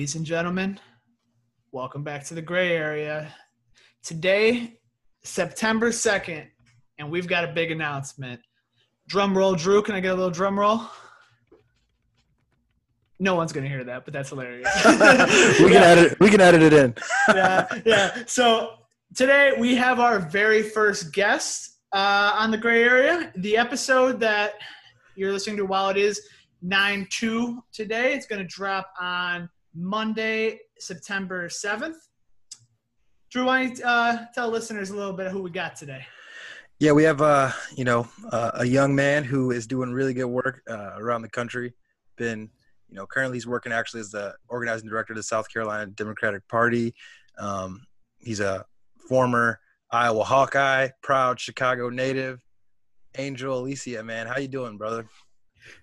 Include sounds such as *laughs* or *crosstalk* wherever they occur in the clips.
Ladies and gentlemen, welcome back to the gray area. Today, September 2nd, and we've got a big announcement. Drum roll, Drew. Can I get a little drum roll? No one's gonna hear that, but that's hilarious. *laughs* we can edit. We can edit it in. yeah, yeah. So today we have our very first guest uh, on the gray area. The episode that you're listening to while it is nine two today, it's gonna drop on Monday, September seventh. Drew, why don't you uh, tell listeners a little bit of who we got today? Yeah, we have uh, you know uh, a young man who is doing really good work uh, around the country. Been you know, currently he's working actually as the organizing director of the South Carolina Democratic Party. Um, he's a former Iowa Hawkeye, proud Chicago native. Angel Alicea, man, how you doing, brother?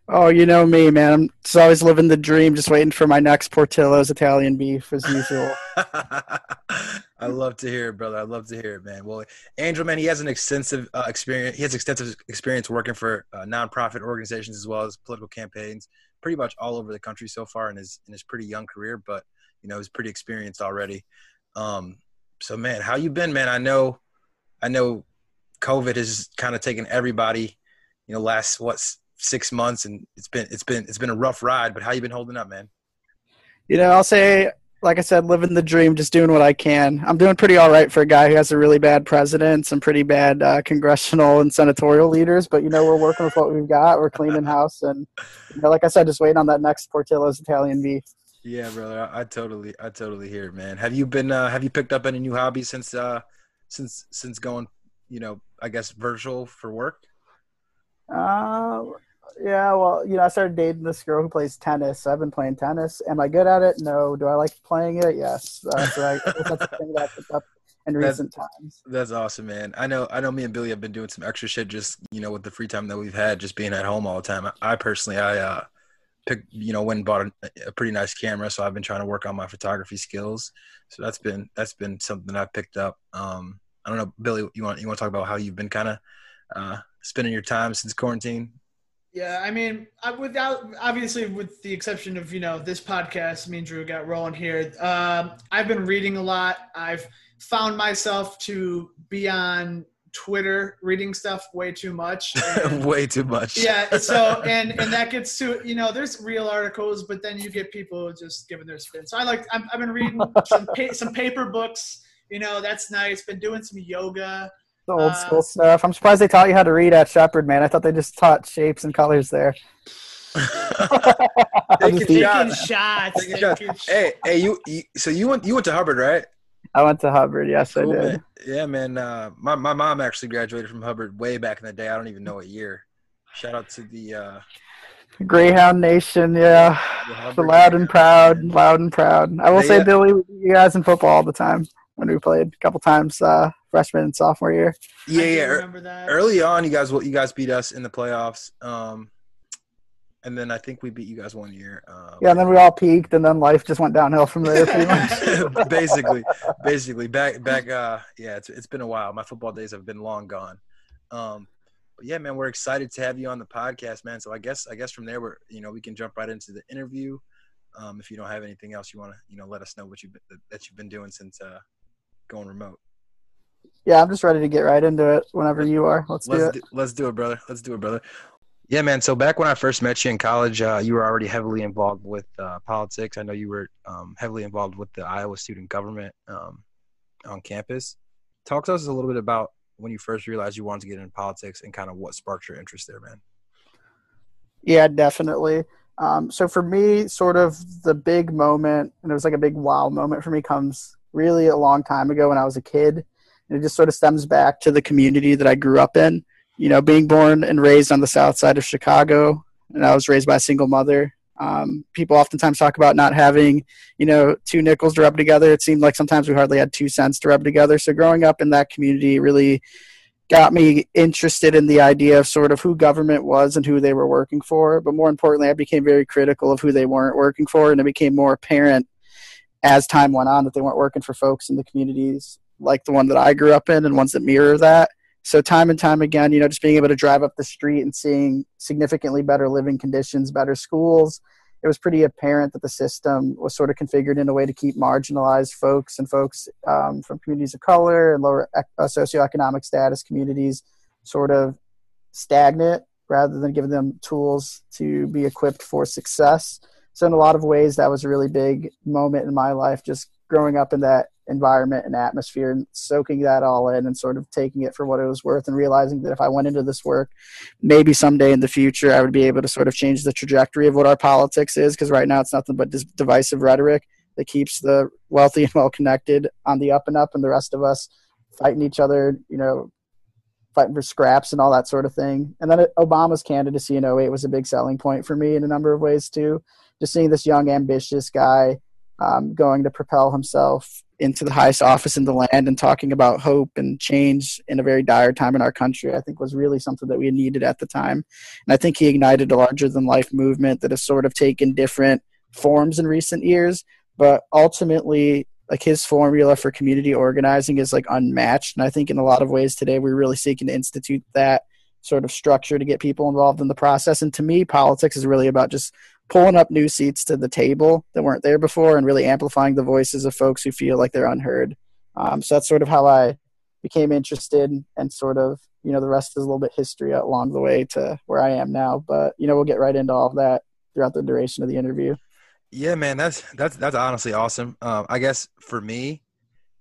Oh, you know me, man. I'm just always living the dream, just waiting for my next Portillo's Italian beef as usual. *laughs* I love to hear it, brother. I love to hear it, man. Well, Angel, man, he has an extensive uh, experience. He has extensive experience working for uh, nonprofit organizations as well as political campaigns pretty much all over the country so far in his in his pretty young career, but you know he's pretty experienced already. Um, so man, how you been, man? I know, I know, COVID has kind of taken everybody, you know, last what six months, and it's been it's been it's been a rough ride. But how you been holding up, man? You know, I'll say like I said, living the dream, just doing what I can. I'm doing pretty all right for a guy who has a really bad president, some pretty bad uh, congressional and senatorial leaders. But you know, we're working with what we've got. We're cleaning house, and you know, like I said, just waiting on that next Portillo's Italian beef. Yeah, brother, I, I totally, I totally hear it, man. Have you been? Uh, have you picked up any new hobbies since, uh, since, since going, you know, I guess virtual for work? Uh, yeah, well, you know, I started dating this girl who plays tennis. So I've been playing tennis. Am I good at it? No. Do I like playing it? Yes. Uh, so I, that's the thing that I picked up in *laughs* recent times. That's awesome, man. I know. I know. Me and Billy have been doing some extra shit, just you know, with the free time that we've had, just being at home all the time. I, I personally, I uh, picked, you know, went and bought a, a, pretty nice camera, so I've been trying to work on my photography skills. So that's been that's been something I picked up. Um, I don't know, Billy. You want you want to talk about how you've been kind of uh, spending your time since quarantine? Yeah, I mean, without obviously, with the exception of you know this podcast, me and Drew got rolling here. Um, I've been reading a lot. I've found myself to be on Twitter reading stuff way too much. *laughs* And, way too much. Yeah. So *laughs* and and that gets to you know there's real articles, but then you get people just giving their spin. So I like i have been reading *laughs* some pa- some paper books. You know that's nice. Been doing some yoga. The old uh, school stuff. I'm surprised they taught you how to read at Shepard, man. I thought they just taught shapes and colors there. *laughs* taking, shots. Taking shots. Hey, hey, you, you, So you went you went to Hubbard, right? I went to Hubbard. Yes, cool, I did. Man. Yeah, man. Uh, my my mom actually graduated from Hubbard way back in the day. I don't even know what year. Shout out to the uh, Greyhound Nation. Yeah, the, the loud and proud, loud and proud. I will say, Billy, you guys in football all the time when we played a couple times. Uh, freshman and sophomore year. Yeah, yeah. Early on, you guys, you guys beat us in the playoffs. Um, and then I think we beat you guys one year. Um, yeah, and then we all peaked, and then life just went downhill from there. *laughs* *laughs* basically, basically, back, back. Uh, yeah, it's it's been a while. My football days have been long gone. Um, but yeah, man, we're excited to have you on the podcast, man. So I guess I guess from there, we're you know we can jump right into the interview. Um, if you don't have anything else you want to you know let us know what you that you've been doing since uh, going remote. Yeah, I'm just ready to get right into it whenever you are. Let's, let's do it. Do, let's do it, brother. Let's do it, brother. Yeah, man. So back when I first met you in college, uh, you were already heavily involved with uh, politics. I know you were um, heavily involved with the Iowa student government um, on campus. Talk to us a little bit about when you first realized you wanted to get into politics and kind of what sparked your interest there, man. Yeah, definitely. Um, so for me, sort of the big moment, and it was like a big wow moment for me, comes really a long time ago when I was a kid. And it just sort of stems back to the community that I grew up in. You know, being born and raised on the south side of Chicago, and I was raised by a single mother. Um, people oftentimes talk about not having, you know, two nickels to rub together. It seemed like sometimes we hardly had two cents to rub together. So growing up in that community really got me interested in the idea of sort of who government was and who they were working for. But more importantly, I became very critical of who they weren't working for, and it became more apparent as time went on that they weren't working for folks in the communities like the one that I grew up in and ones that mirror that. So time and time again, you know, just being able to drive up the street and seeing significantly better living conditions, better schools, it was pretty apparent that the system was sort of configured in a way to keep marginalized folks and folks um, from communities of color and lower uh, socioeconomic status communities sort of stagnant rather than giving them tools to be equipped for success. So, in a lot of ways, that was a really big moment in my life, just growing up in that environment and atmosphere and soaking that all in and sort of taking it for what it was worth and realizing that if I went into this work, maybe someday in the future I would be able to sort of change the trajectory of what our politics is because right now it's nothing but divisive rhetoric that keeps the wealthy and *laughs* well connected on the up and up and the rest of us fighting each other, you know, fighting for scraps and all that sort of thing. And then Obama's candidacy in 08 was a big selling point for me in a number of ways too. Just seeing this young, ambitious guy um, going to propel himself into the highest office in the land and talking about hope and change in a very dire time in our country, I think was really something that we needed at the time. And I think he ignited a larger than life movement that has sort of taken different forms in recent years, but ultimately like his formula for community organizing is like unmatched. And I think in a lot of ways today we're really seeking to institute that sort of structure to get people involved in the process. And to me, politics is really about just pulling up new seats to the table that weren't there before and really amplifying the voices of folks who feel like they're unheard. Um, so that's sort of how I became interested and sort of, you know, the rest is a little bit history along the way to where I am now. But, you know, we'll get right into all of that throughout the duration of the interview. Yeah, man, that's that's that's honestly awesome. Um, I guess for me,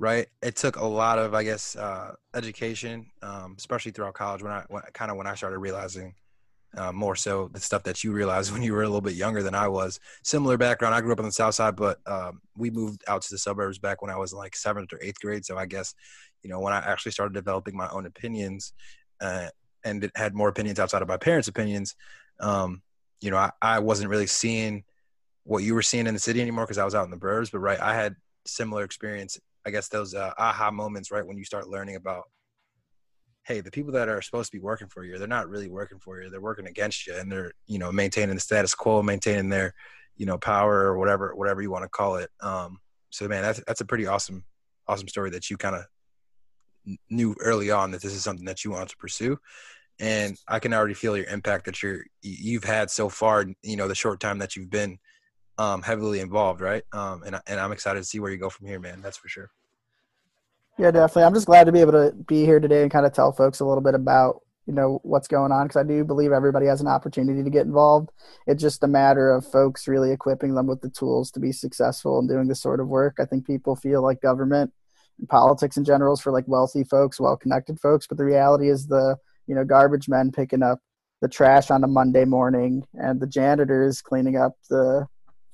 right, it took a lot of I guess uh, education, um, especially throughout college when I when, kind of when I started realizing uh, more so the stuff that you realized *laughs* when you were a little bit younger than I was. Similar background. I grew up on the south side, but um, we moved out to the suburbs back when I was like seventh or eighth grade. So I guess, you know, when I actually started developing my own opinions uh, and had more opinions outside of my parents' opinions, um, you know, I, I wasn't really seeing what you were seeing in the city anymore because I was out in the burbs. But right, I had similar experience. I guess those uh, aha moments, right, when you start learning about hey, the people that are supposed to be working for you, they're not really working for you. They're working against you, and they're you know maintaining the status quo, maintaining their you know power or whatever whatever you want to call it. Um, so man, that's that's a pretty awesome awesome story that you kind of knew early on that this is something that you want to pursue and i can already feel your impact that you're you've had so far you know the short time that you've been um, heavily involved right um, and, and i'm excited to see where you go from here man that's for sure yeah, definitely. I'm just glad to be able to be here today and kind of tell folks a little bit about you know what's going on because I do believe everybody has an opportunity to get involved. It's just a matter of folks really equipping them with the tools to be successful in doing this sort of work. I think people feel like government and politics in general is for like wealthy folks, well-connected folks, but the reality is the you know garbage men picking up the trash on a Monday morning and the janitors cleaning up the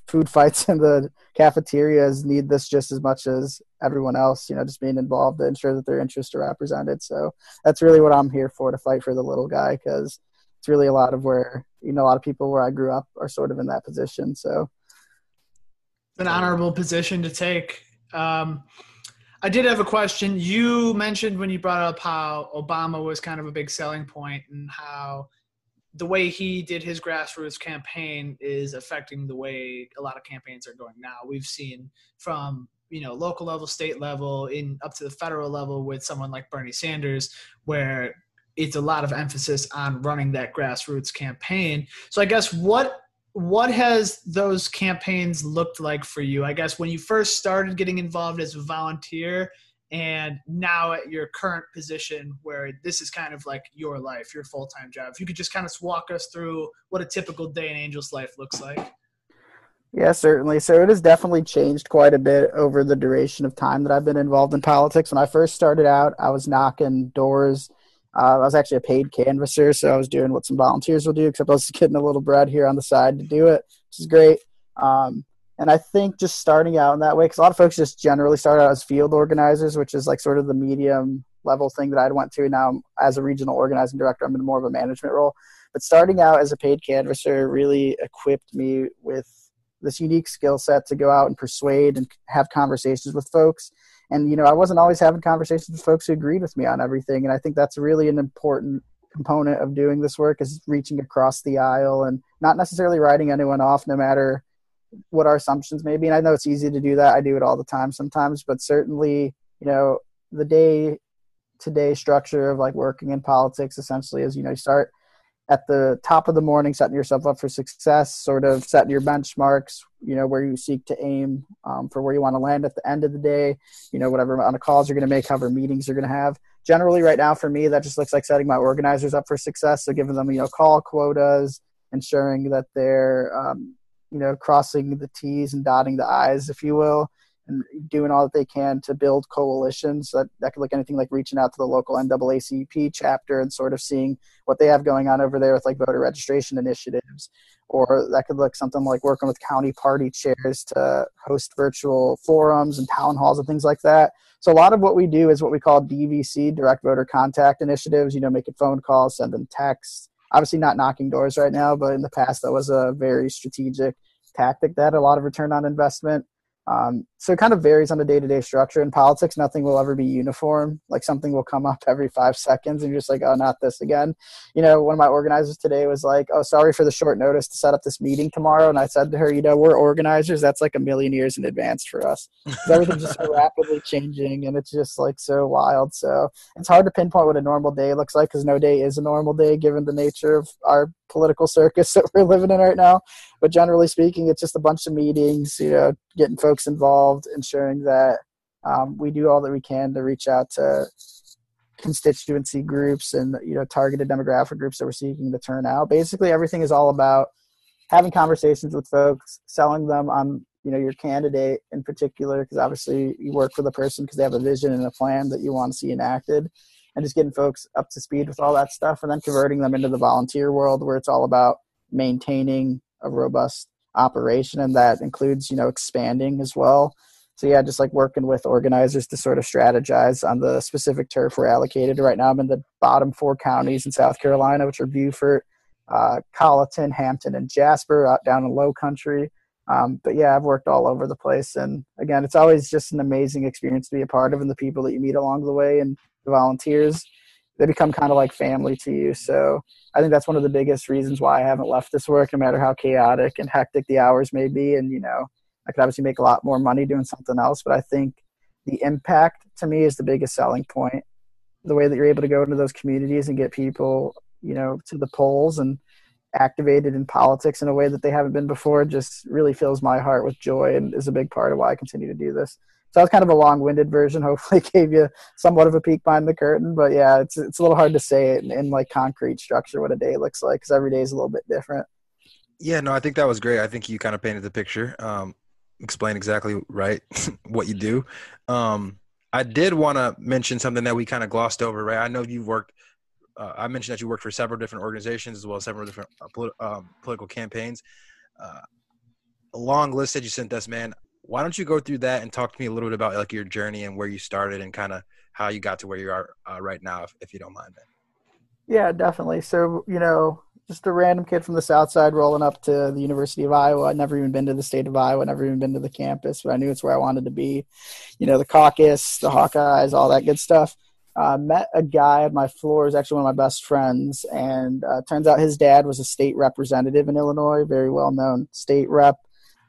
food fights in the cafeterias need this just as much as everyone else, you know, just being involved to ensure that their interests are represented. So that's really what I'm here for to fight for the little guy because it's really a lot of where, you know, a lot of people where I grew up are sort of in that position. So an honorable position to take. Um, I did have a question. You mentioned when you brought up how Obama was kind of a big selling point and how the way he did his grassroots campaign is affecting the way a lot of campaigns are going now. We've seen from you know local level, state level, in up to the federal level with someone like Bernie Sanders, where it's a lot of emphasis on running that grassroots campaign. So I guess what what has those campaigns looked like for you? I guess when you first started getting involved as a volunteer and now at your current position where this is kind of like your life your full-time job if you could just kind of walk us through what a typical day in angel's life looks like. Yeah certainly. So it has definitely changed quite a bit over the duration of time that i've been involved in politics. When i first started out i was knocking doors. Uh, i was actually a paid canvasser so i was doing what some volunteers will do except i was *laughs* getting a little bread here on the side to do it which is great. Um, and I think just starting out in that way, because a lot of folks just generally start out as field organizers, which is like sort of the medium level thing that I went to. Now, as a regional organizing director, I'm in more of a management role. But starting out as a paid canvasser really equipped me with this unique skill set to go out and persuade and have conversations with folks. And, you know, I wasn't always having conversations with folks who agreed with me on everything. And I think that's really an important component of doing this work is reaching across the aisle and not necessarily writing anyone off no matter what our assumptions may be. And I know it's easy to do that. I do it all the time sometimes, but certainly, you know, the day to day structure of like working in politics essentially is, you know, you start at the top of the morning, setting yourself up for success, sort of setting your benchmarks, you know, where you seek to aim um, for where you want to land at the end of the day, you know, whatever amount of calls you're going to make, however meetings you're going to have. Generally, right now for me, that just looks like setting my organizers up for success. So giving them, you know, call quotas, ensuring that they're, um, you know, crossing the T's and dotting the I's, if you will, and doing all that they can to build coalitions. That that could look anything like reaching out to the local NAACP chapter and sort of seeing what they have going on over there with like voter registration initiatives, or that could look something like working with county party chairs to host virtual forums and town halls and things like that. So a lot of what we do is what we call DVC, direct voter contact initiatives. You know, making phone calls, sending texts. Obviously, not knocking doors right now, but in the past that was a very strategic tactic that had a lot of return on investment. Um, so it kind of varies on the day-to-day structure. In politics, nothing will ever be uniform. Like something will come up every five seconds, and you're just like, "Oh, not this again." You know, one of my organizers today was like, "Oh, sorry for the short notice to set up this meeting tomorrow." And I said to her, "You know, we're organizers. That's like a million years in advance for us. *laughs* Everything's just so rapidly changing, and it's just like so wild. So it's hard to pinpoint what a normal day looks like because no day is a normal day given the nature of our political circus *laughs* that we're living in right now. But generally speaking, it's just a bunch of meetings, you know, getting folks involved, ensuring that um, we do all that we can to reach out to constituency groups and you know targeted demographic groups that we're seeking to turn out. Basically, everything is all about having conversations with folks, selling them on you know your candidate in particular, because obviously you work for the person because they have a vision and a plan that you want to see enacted, and just getting folks up to speed with all that stuff, and then converting them into the volunteer world where it's all about maintaining a robust operation, and that includes you know expanding as well. So yeah, just like working with organizers to sort of strategize on the specific turf we're allocated. Right now, I'm in the bottom four counties in South Carolina, which are Beaufort, uh, Colleton, Hampton, and Jasper, out down in Low Country. Um, but yeah, I've worked all over the place, and again, it's always just an amazing experience to be a part of, and the people that you meet along the way, and the volunteers, they become kind of like family to you. So I think that's one of the biggest reasons why I haven't left this work, no matter how chaotic and hectic the hours may be, and you know I could obviously make a lot more money doing something else, but I think the impact to me is the biggest selling point. The way that you're able to go into those communities and get people, you know, to the polls and activated in politics in a way that they haven't been before just really fills my heart with joy and is a big part of why I continue to do this. So that's kind of a long-winded version. *laughs* Hopefully, gave you somewhat of a peek behind the curtain. But yeah, it's it's a little hard to say in, in like concrete structure what a day looks like because every day is a little bit different. Yeah, no, I think that was great. I think you kind of painted the picture. Um, explain exactly right *laughs* what you do. Um, I did want to mention something that we kind of glossed over, right? I know you've worked. Uh, I mentioned that you worked for several different organizations as well as several different uh, politi- um, political campaigns. Uh, a long list that you sent us, man. Why don't you go through that and talk to me a little bit about like your journey and where you started and kind of how you got to where you are uh, right now, if, if you don't mind, man. Yeah, definitely. So you know, just a random kid from the south side rolling up to the University of Iowa. I'd never even been to the state of Iowa, never even been to the campus, but I knew it's where I wanted to be. You know, the caucus, the Hawkeyes, all that good stuff. Uh, met a guy at my floor, is actually one of my best friends, and uh, turns out his dad was a state representative in Illinois, very well known state rep,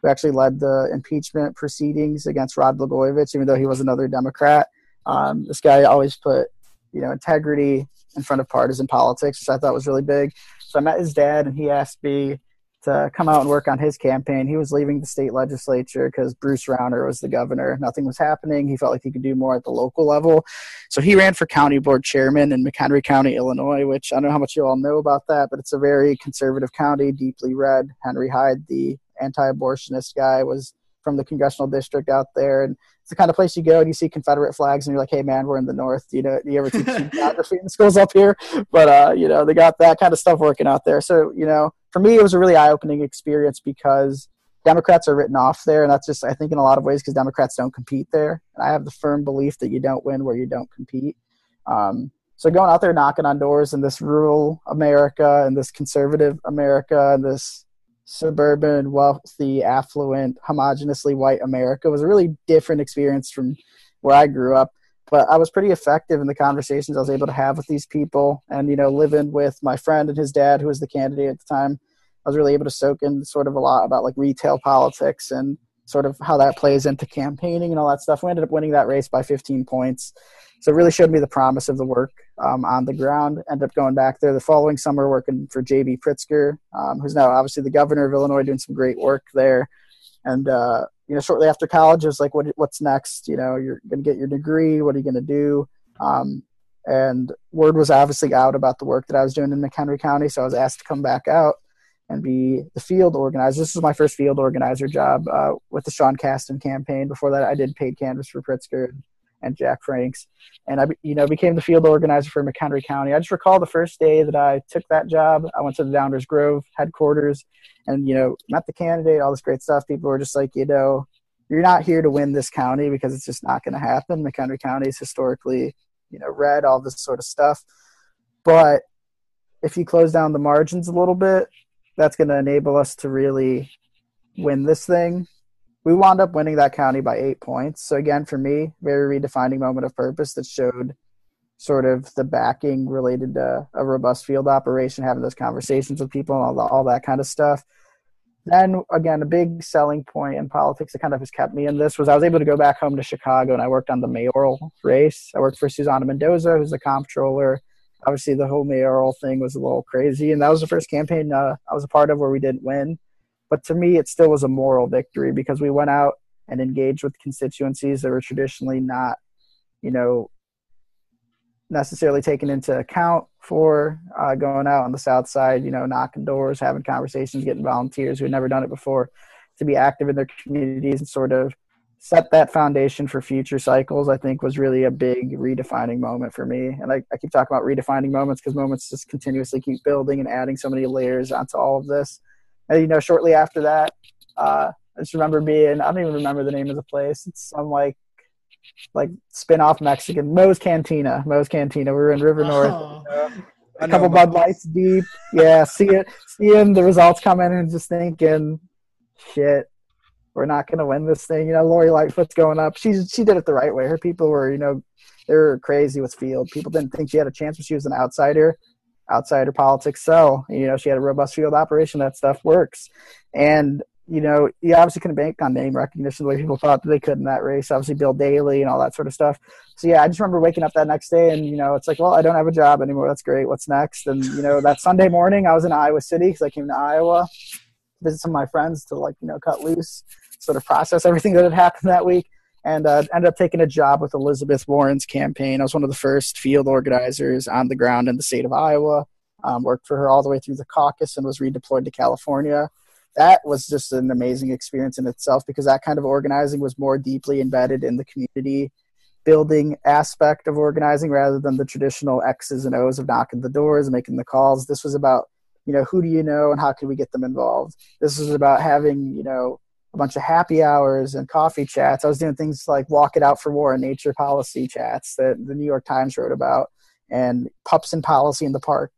who actually led the impeachment proceedings against Rod Blagojevich, even though he was another Democrat. Um, this guy always put, you know, integrity in front of partisan politics, which I thought was really big. So I met his dad, and he asked me to come out and work on his campaign. He was leaving the state legislature because Bruce Rauner was the governor. Nothing was happening. He felt like he could do more at the local level. So he ran for county board chairman in McHenry County, Illinois, which I don't know how much you all know about that, but it's a very conservative county, deeply red. Henry Hyde, the anti abortionist guy, was from the congressional district out there. And it's the kind of place you go and you see Confederate flags and you're like, hey man, we're in the North. You know, do you ever teach *laughs* geography in schools up here? But uh, you know, they got that kind of stuff working out there. So, you know, for me it was a really eye opening experience because Democrats are written off there, and that's just I think in a lot of ways because Democrats don't compete there. And I have the firm belief that you don't win where you don't compete. Um, so going out there knocking on doors in this rural America and this conservative America and this suburban, wealthy, affluent, homogeneously white America was a really different experience from where I grew up. But I was pretty effective in the conversations I was able to have with these people. And, you know, living with my friend and his dad, who was the candidate at the time, I was really able to soak in sort of a lot about like retail politics and sort of how that plays into campaigning and all that stuff. We ended up winning that race by 15 points. So it really showed me the promise of the work um, on the ground. Ended up going back there the following summer working for J.B. Pritzker, um, who's now obviously the governor of Illinois, doing some great work there. And uh, you know, shortly after college, it was like, what, what's next? You know, you're going to get your degree. What are you going to do? Um, and word was obviously out about the work that I was doing in McHenry County, so I was asked to come back out and be the field organizer. This was my first field organizer job uh, with the Sean Casten campaign. Before that, I did paid canvas for Pritzker and Jack Franks, and I, you know, became the field organizer for McHenry County. I just recall the first day that I took that job. I went to the Downers Grove headquarters, and you know, met the candidate, all this great stuff. People were just like, you know, you're not here to win this county because it's just not going to happen. McHenry County is historically, you know, red, all this sort of stuff. But if you close down the margins a little bit, that's going to enable us to really win this thing. We wound up winning that county by eight points. So again, for me, very redefining moment of purpose that showed sort of the backing related to a robust field operation, having those conversations with people, and all, the, all that kind of stuff. Then again, a big selling point in politics that kind of has kept me in this was I was able to go back home to Chicago and I worked on the mayoral race. I worked for Susana Mendoza, who's the comptroller obviously the whole mayoral thing was a little crazy, and that was the first campaign uh, I was a part of where we didn't win. But to me, it still was a moral victory because we went out and engaged with constituencies that were traditionally not, you know, necessarily taken into account for uh, going out on the south side, you know, knocking doors, having conversations, getting volunteers who had never done it before to be active in their communities and sort of set that foundation for future cycles, I think was really a big redefining moment for me. And I, I keep talking about redefining moments because moments just continuously keep building and adding so many layers onto all of this. And, you know, shortly after that, uh, I just remember being, I don't even remember the name of the place. It's some like, like spin-off Mexican, Moe's Cantina, Moe's Cantina. We were in River North. Oh. A couple Bud Lights deep. Yeah, see it, seeing the results come in and just thinking, shit, we're not going to win this thing. You know, Lori Lightfoot's going up. She's she did it the right way. Her people were, you know, they were crazy with Field. People didn't think she had a chance, but she was an outsider. Outsider politics sell. You know, she had a robust field operation. That stuff works. And you know, you obviously couldn't bank on name recognition the way people thought that they could in that race. Obviously, Bill Daley and all that sort of stuff. So yeah, I just remember waking up that next day and you know, it's like, well, I don't have a job anymore. That's great. What's next? And you know, that Sunday morning, I was in Iowa City because I came to Iowa, visit some of my friends to like you know cut loose sort of process everything *laughs* that had happened that week and uh, ended up taking a job with Elizabeth Warren's campaign. I was one of the first field organizers on the ground in the state of Iowa. Um, worked for her all the way through the caucus and was redeployed to California. That was just an amazing experience in itself because that kind of organizing was more deeply embedded in the community building aspect of organizing rather than the traditional X's and O's of knocking the doors making the calls. This was about, you know, who do you know and how can we get them involved? This was about having, you know, a bunch of happy hours and coffee chats. I was doing things like walk it out for war and nature policy chats that the New York Times wrote about, and pups and policy in the park.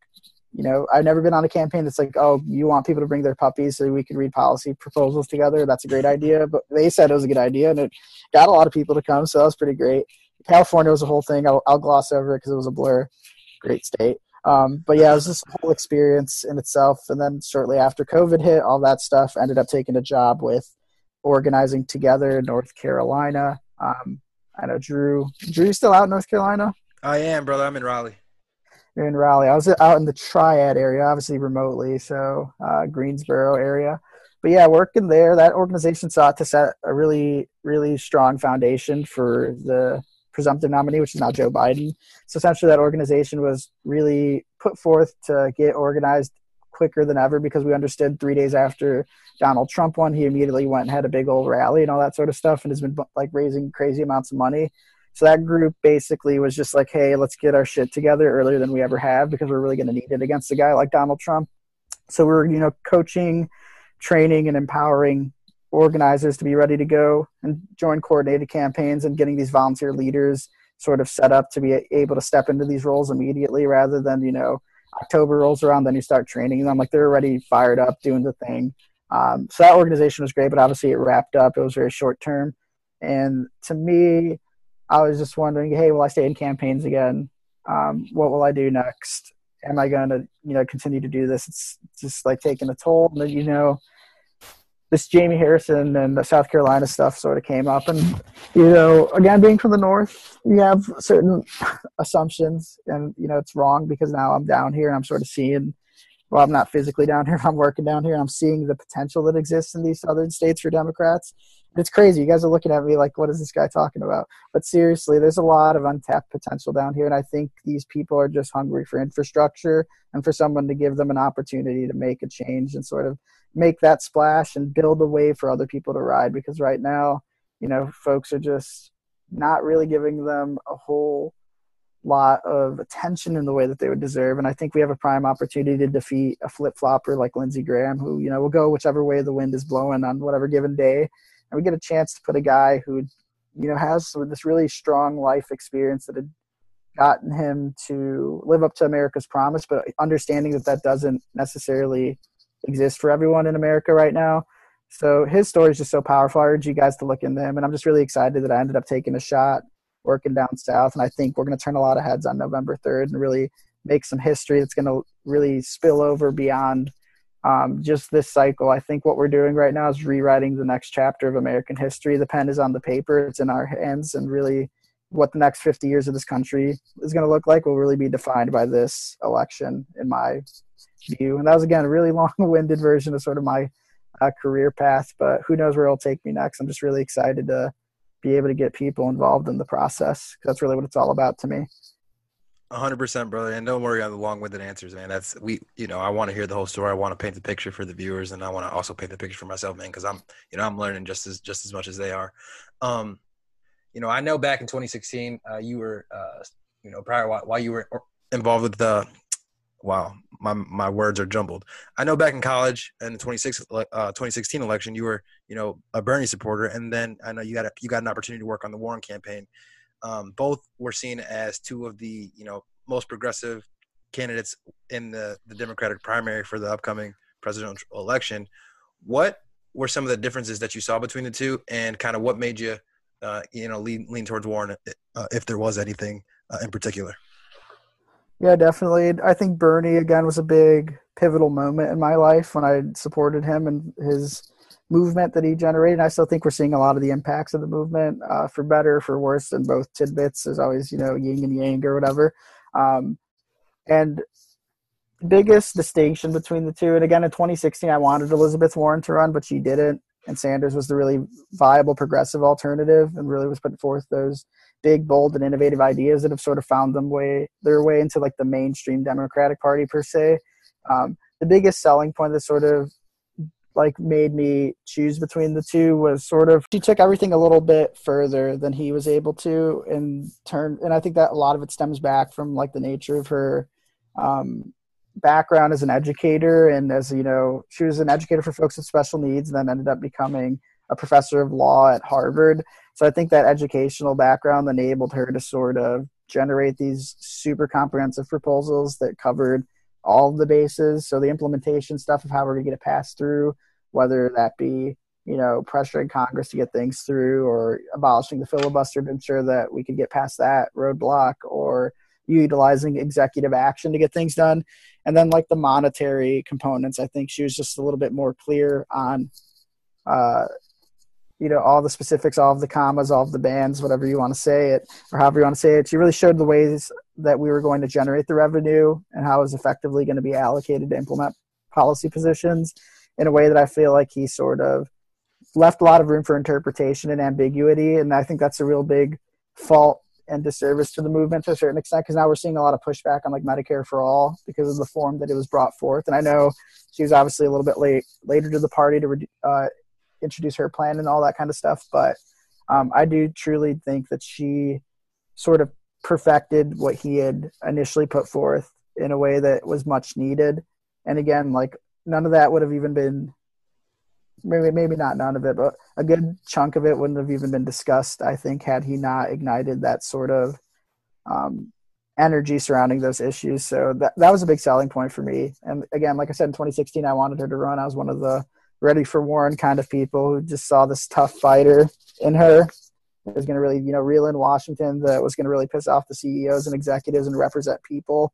You know, I've never been on a campaign that's like, oh, you want people to bring their puppies so we can read policy proposals together. That's a great idea. But they said it was a good idea, and it got a lot of people to come, so that was pretty great. California was a whole thing. I'll, I'll gloss over it because it was a blur. Great state. Um, but yeah, it was this whole experience in itself. And then shortly after COVID hit, all that stuff ended up taking a job with organizing together in North Carolina. Um, I know Drew. Drew, you still out in North Carolina? I am, brother. I'm in Raleigh. You're in Raleigh. I was out in the Triad area, obviously remotely, so uh, Greensboro area. But yeah, working there, that organization sought to set a really, really strong foundation for the presumptive nominee, which is now Joe Biden. So essentially, that organization was really put forth to get organized quicker than ever because we understood three days after Donald Trump won, he immediately went and had a big old rally and all that sort of stuff and has been like raising crazy amounts of money. So that group basically was just like, hey, let's get our shit together earlier than we ever have because we're really going to need it against a guy like Donald Trump. So we're, you know, coaching, training, and empowering organizers to be ready to go and join coordinated campaigns and getting these volunteer leaders sort of set up to be able to step into these roles immediately rather than, you know, October rolls around, then you start training them. Like they're already fired up doing the thing. Um, so that organization was great, but obviously it wrapped up. It was very short term. And to me, I was just wondering, hey, will I stay in campaigns again? Um, what will I do next? Am I going to, you know, continue to do this? It's just like taking a toll. And, then, you know, this Jamie Harrison and the South Carolina stuff sort of came up, and you know, again, being from the north, you have certain *laughs* assumptions, and you know, it's wrong because now I'm down here and I'm sort of seeing. Well, I'm not physically down here. *laughs* I'm working down here. I'm seeing the potential that exists in these southern states for Democrats. It's crazy. You guys are looking at me like, what is this guy talking about? But seriously, there's a lot of untapped potential down here. And I think these people are just hungry for infrastructure and for someone to give them an opportunity to make a change and sort of make that splash and build a way for other people to ride because right now you know folks are just not really giving them a whole lot of attention in the way that they would deserve and i think we have a prime opportunity to defeat a flip-flopper like lindsey graham who you know will go whichever way the wind is blowing on whatever given day and we get a chance to put a guy who you know has this really strong life experience that had gotten him to live up to america's promise but understanding that that doesn't necessarily exist for everyone in America right now. So his story is just so powerful. I urge you guys to look into him, and I'm just really excited that I ended up taking a shot working down south. And I think we're going to turn a lot of heads on November 3rd and really make some history that's going to really spill over beyond um, just this cycle. I think what we're doing right now is rewriting the next chapter of American history. The pen is on the paper, it's in our hands, and really what the next 50 years of this country is going to look like will really be defined by this election, in my view. And that was again a really *laughs* long-winded version of sort of my uh, career path, but who knows where it'll take me next. I'm just really excited to be able to get people involved in the process. That's really what it's all about to me. Hundred percent, brother. And don't worry on the long-winded answers, man. That's we, you know, I want to hear the whole story. I want to paint the picture for the viewers, and I want to also paint the picture for myself, man, because I'm, you know, I'm learning just as just as much as they are. Um, you know, I know back in 2016, uh, you were, uh, you know, prior while, while you were involved with the wow, my my words are jumbled. I know back in college in the 2016 uh, election, you were you know a Bernie supporter, and then I know you got a, you got an opportunity to work on the Warren campaign. Um, both were seen as two of the you know most progressive candidates in the the Democratic primary for the upcoming presidential election. What were some of the differences that you saw between the two, and kind of what made you uh, you know lean lean towards Warren, uh, if there was anything uh, in particular? Yeah, definitely. I think Bernie again was a big pivotal moment in my life when I supported him and his movement that he generated. I still think we're seeing a lot of the impacts of the movement, uh, for better, for worse, and both tidbits. There's always, you know, yin and yang or whatever. Um, and biggest distinction between the two, and again in 2016, I wanted Elizabeth Warren to run, but she didn't, and Sanders was the really viable progressive alternative, and really was putting forth those big, bold, and innovative ideas that have sort of found them way their way into like the mainstream Democratic Party per se. Um, the biggest selling point that sort of like made me choose between the two was sort of she took everything a little bit further than he was able to in term and I think that a lot of it stems back from like the nature of her um, background as an educator and as you know she was an educator for folks with special needs and then ended up becoming a professor of law at Harvard. So I think that educational background enabled her to sort of generate these super comprehensive proposals that covered all the bases. So the implementation stuff of how we're going to get it passed through, whether that be you know pressuring Congress to get things through, or abolishing the filibuster to ensure that we could get past that roadblock, or utilizing executive action to get things done. And then like the monetary components, I think she was just a little bit more clear on uh, you know all the specifics, all of the commas, all of the bands, whatever you want to say it, or however you want to say it. She really showed the ways that we were going to generate the revenue and how it was effectively going to be allocated to implement policy positions in a way that I feel like he sort of left a lot of room for interpretation and ambiguity, and I think that's a real big fault and disservice to the movement to a certain extent because now we're seeing a lot of pushback on like Medicare for all because of the form that it was brought forth. And I know she was obviously a little bit late later to the party to uh, introduce her plan and all that kind of stuff. But um, I do truly think that she sort of perfected what he had initially put forth in a way that was much needed. And again, like none of that would have even been maybe maybe not none of it, but a good chunk of it wouldn't have even been discussed. I think had he not ignited that sort of um, energy surrounding those issues. So that that was a big selling point for me. And again, like I said, in 2016, I wanted her to run. I was one of the ready for Warren kind of people who just saw this tough fighter in her. It was going to really, you know, reel in Washington that was going to really piss off the CEOs and executives and represent people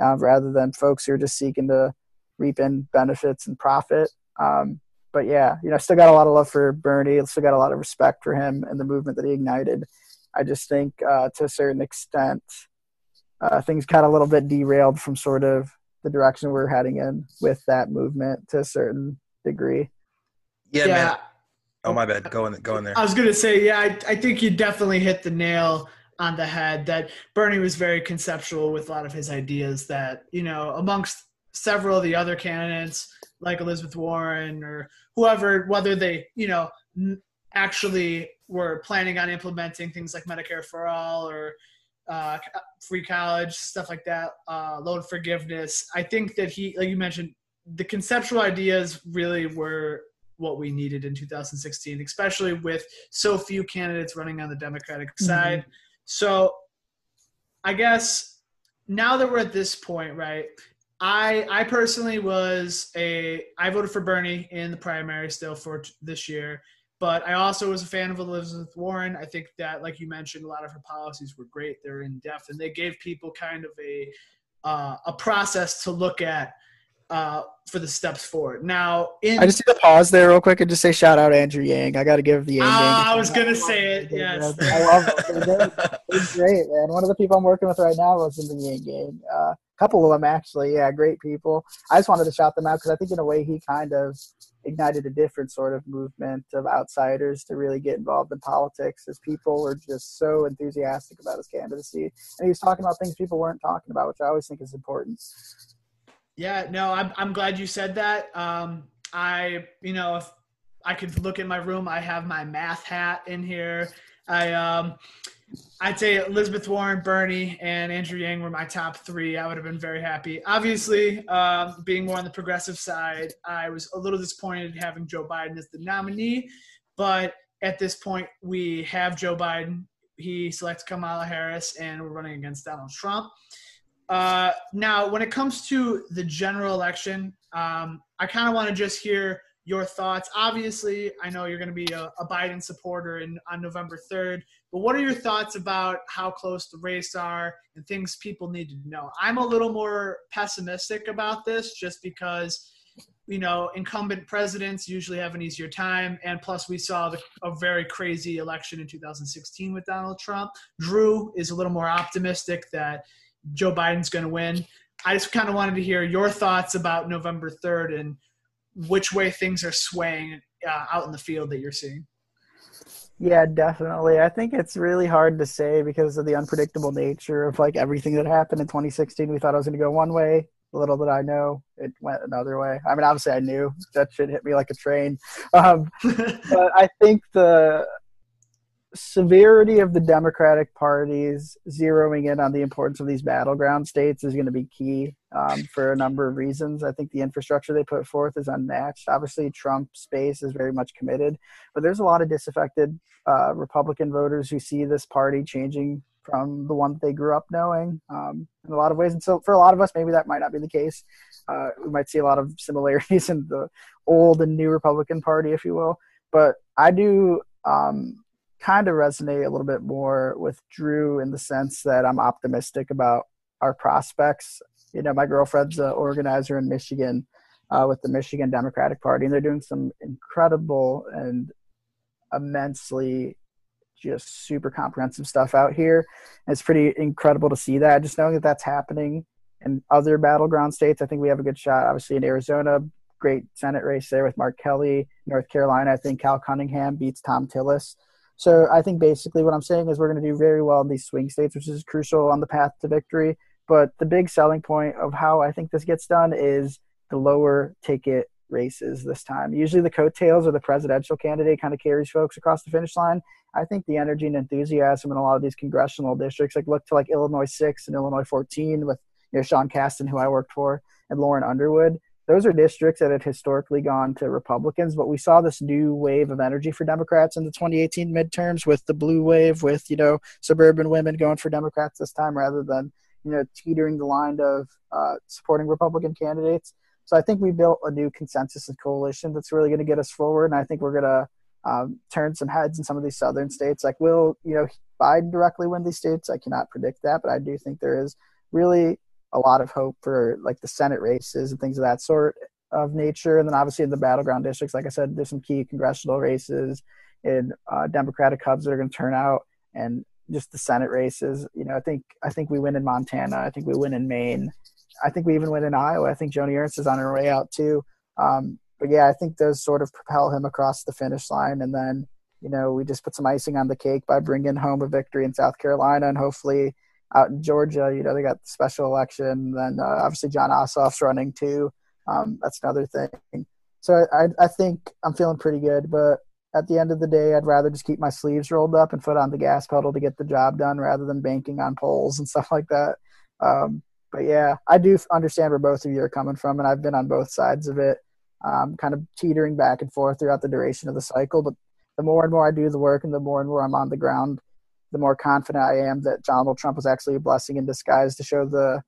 uh, rather than folks who are just seeking to reap in benefits and profit. Um, but yeah, you know, still got a lot of love for Bernie. Still got a lot of respect for him and the movement that he ignited. I just think, uh, to a certain extent, uh, things got a little bit derailed from sort of the direction we're heading in with that movement to a certain degree. Yeah, yeah. man. Oh my bad. Go in, go in there. I was gonna say, yeah, I, I think you definitely hit the nail on the head. That Bernie was very conceptual with a lot of his ideas. That you know, amongst several of the other candidates, like Elizabeth Warren or whoever, whether they you know actually were planning on implementing things like Medicare for all or uh, free college, stuff like that, uh, loan forgiveness. I think that he, like you mentioned, the conceptual ideas really were what we needed in 2016, especially with so few candidates running on the Democratic mm-hmm. side. So I guess now that we're at this point, right? I I personally was a I voted for Bernie in the primary still for t- this year, but I also was a fan of Elizabeth Warren. I think that, like you mentioned, a lot of her policies were great. They're in depth, and they gave people kind of a uh, a process to look at uh, for the steps forward. Now, in, I just need to pause there real quick and just say shout out Andrew Yang. I got to give the Yang. Uh, I was gonna say it. Yes, I love it. It's great, man. One of the people I'm working with right now was in the Yang gang. A uh, couple of them actually. Yeah, great people. I just wanted to shout them out because I think in a way he kind of ignited a different sort of movement of outsiders to really get involved in politics as people were just so enthusiastic about his candidacy and he was talking about things people weren't talking about which i always think is important yeah, no, I'm I'm glad you said that. Um, I you know if I could look in my room, I have my math hat in here. I um, I'd say Elizabeth Warren, Bernie, and Andrew Yang were my top three. I would have been very happy. Obviously, um, being more on the progressive side, I was a little disappointed having Joe Biden as the nominee. But at this point, we have Joe Biden. He selects Kamala Harris, and we're running against Donald Trump. Uh, now, when it comes to the general election, um, I kind of want to just hear your thoughts. Obviously, I know you're going to be a, a, Biden supporter in, on November 3rd, but what are your thoughts about how close the race are and things people need to know? I'm a little more pessimistic about this just because, you know, incumbent presidents usually have an easier time. And plus, we saw the, a very crazy election in 2016 with Donald Trump. Drew is a little more optimistic that Joe Biden's going to win. I just kind of wanted to hear your thoughts about November 3rd and which way things are swaying uh, out in the field that you're seeing. Yeah, definitely. I think it's really hard to say because of the unpredictable nature of like everything that happened in 2016. We thought I was going to go one way. Little did I know it went another way. I mean, obviously I knew that shit hit me like a train. Um, *laughs* but I think the severity of the Democratic parties zeroing in on the importance of these battleground states is going to be key um, for a number of reasons. I think the infrastructure they put forth is unmatched. Obviously, Trump's base is very much committed, but there's a lot of disaffected uh, Republican voters who see this party changing from the one they grew up knowing um, in a lot of ways. And so, for a lot of us, maybe that might not be the case. Uh, we might see a lot of similarities *laughs* in the old and new Republican Party, if you will. But I do um, kind of resonate a little bit more with Drew in the sense that I'm optimistic about our prospects. You know, my girlfriend's an organizer in Michigan uh, with the Michigan Democratic Party, and they're doing some incredible and immensely just super comprehensive stuff out here. And it's pretty incredible to see that. Just knowing that that's happening in other battleground states, I think we have a good shot. Obviously, in Arizona, great Senate race there with Mark Kelly. North Carolina, I think Cal Cunningham beats Thom Tillis. So I think basically what I'm saying is we're going to do very well in these swing states, which is crucial on the path to victory. But the big selling point of how I think this gets done is the lower ticket races this time. Usually the coattails or the presidential candidate kind of carries folks across the finish line. I think the energy and enthusiasm in a lot of these congressional districts, like look to like Illinois 6 and Illinois 14 with you know Sean Casten, who I worked for, and Lauren Underwood those are districts that had historically gone to Republicans, but we saw this new wave of energy for Democrats in the 2018 midterms with the blue wave, with you know suburban women going for Democrats this time rather than you know teetering the line of uh, supporting Republican candidates. So I think we built a new consensus and coalition that's really going to get us forward, and I think we're going to um, turn some heads in some of these southern states. Like, will you know Biden directly win these states? I cannot predict that, but I do think there is really a lot of hope for like the Senate races and things of that sort. of nature, and then obviously in the battleground districts, like I said, there's some key congressional races and uh, Democratic hubs that are going to turn out, and just the Senate races. You know, I think I think we win in Montana. I think we win in Maine. I think we even win in Iowa. I think Joni Ernst is on her way out too. Um, but yeah, I think those sort of propel him across the finish line, and then you know we just put some icing on the cake by bringing home a victory in South Carolina, and hopefully out in Georgia, you know they got the special election. Then uh, obviously Jon Ossoff's running too. Um, that's another thing. So I, I think I'm feeling pretty good, but at the end of the day, I'd rather just keep my sleeves rolled up and foot on the gas pedal to get the job done rather than banking on polls and *laughs* stuff like that. Um, but yeah, I do understand where both of you are coming from, and I've been on both sides of it, um, kind of teetering back and forth throughout the duration of the cycle. But the more and more I do the work and the more and more I'm on the ground, the more confident I am that Donald Trump was actually a blessing in disguise to show the,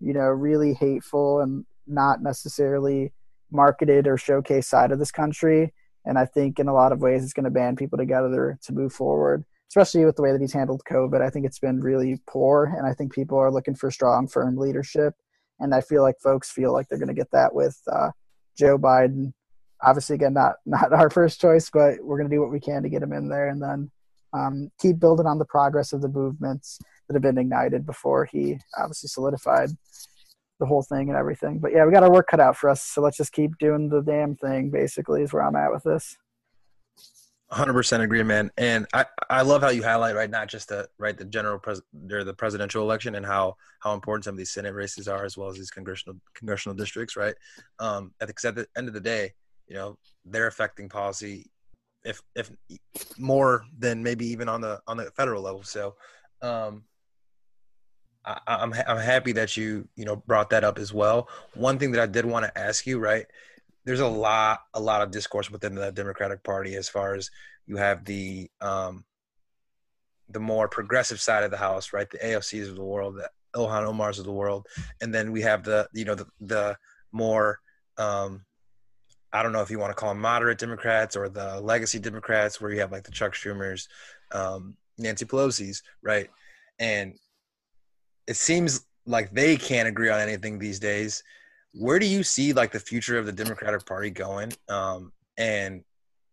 you know, really hateful and not necessarily marketed or showcased side of this country. And I think in a lot of ways it's going to band people together to move forward, especially with the way that he's handled COVID. I think it's been really poor, and I think people are looking for strong, firm leadership. And I feel like folks feel like they're going to get that with uh, Joe Biden. Obviously, again, not not our *laughs* first choice, but we're going to do what we can to get him in there, and then um, keep building on the progress of the movements that have been ignited before he obviously solidified the whole thing and everything. But yeah, we got our work cut out for us. So let's just keep doing the damn thing. Basically, is where I'm at with this. 100% agree, man. And I, I love how you highlight right not just the right the general pres or the presidential election and how how important some of these senate races are as well as these congressional congressional districts, right? Um, because at the end of the day, you know, they're affecting policy, if if more than maybe even on the on the federal level. So, um, I, I'm I'm happy that you you know brought that up as well. One thing that I did want to ask you, right? There's a lot a lot of discourse within the Democratic Party as far as you have the um, the more progressive side of the house, right? The AOCs of the world, the Ilhan Omar's of the world, and then we have the you know the the more um, I don't know if you want to call them moderate Democrats or the legacy Democrats, where you have like the Chuck Schumers, um, Nancy Pelosi's, right? And it seems like they can't agree on anything these days. Where do you see like the future of the Democratic Party going? Um, and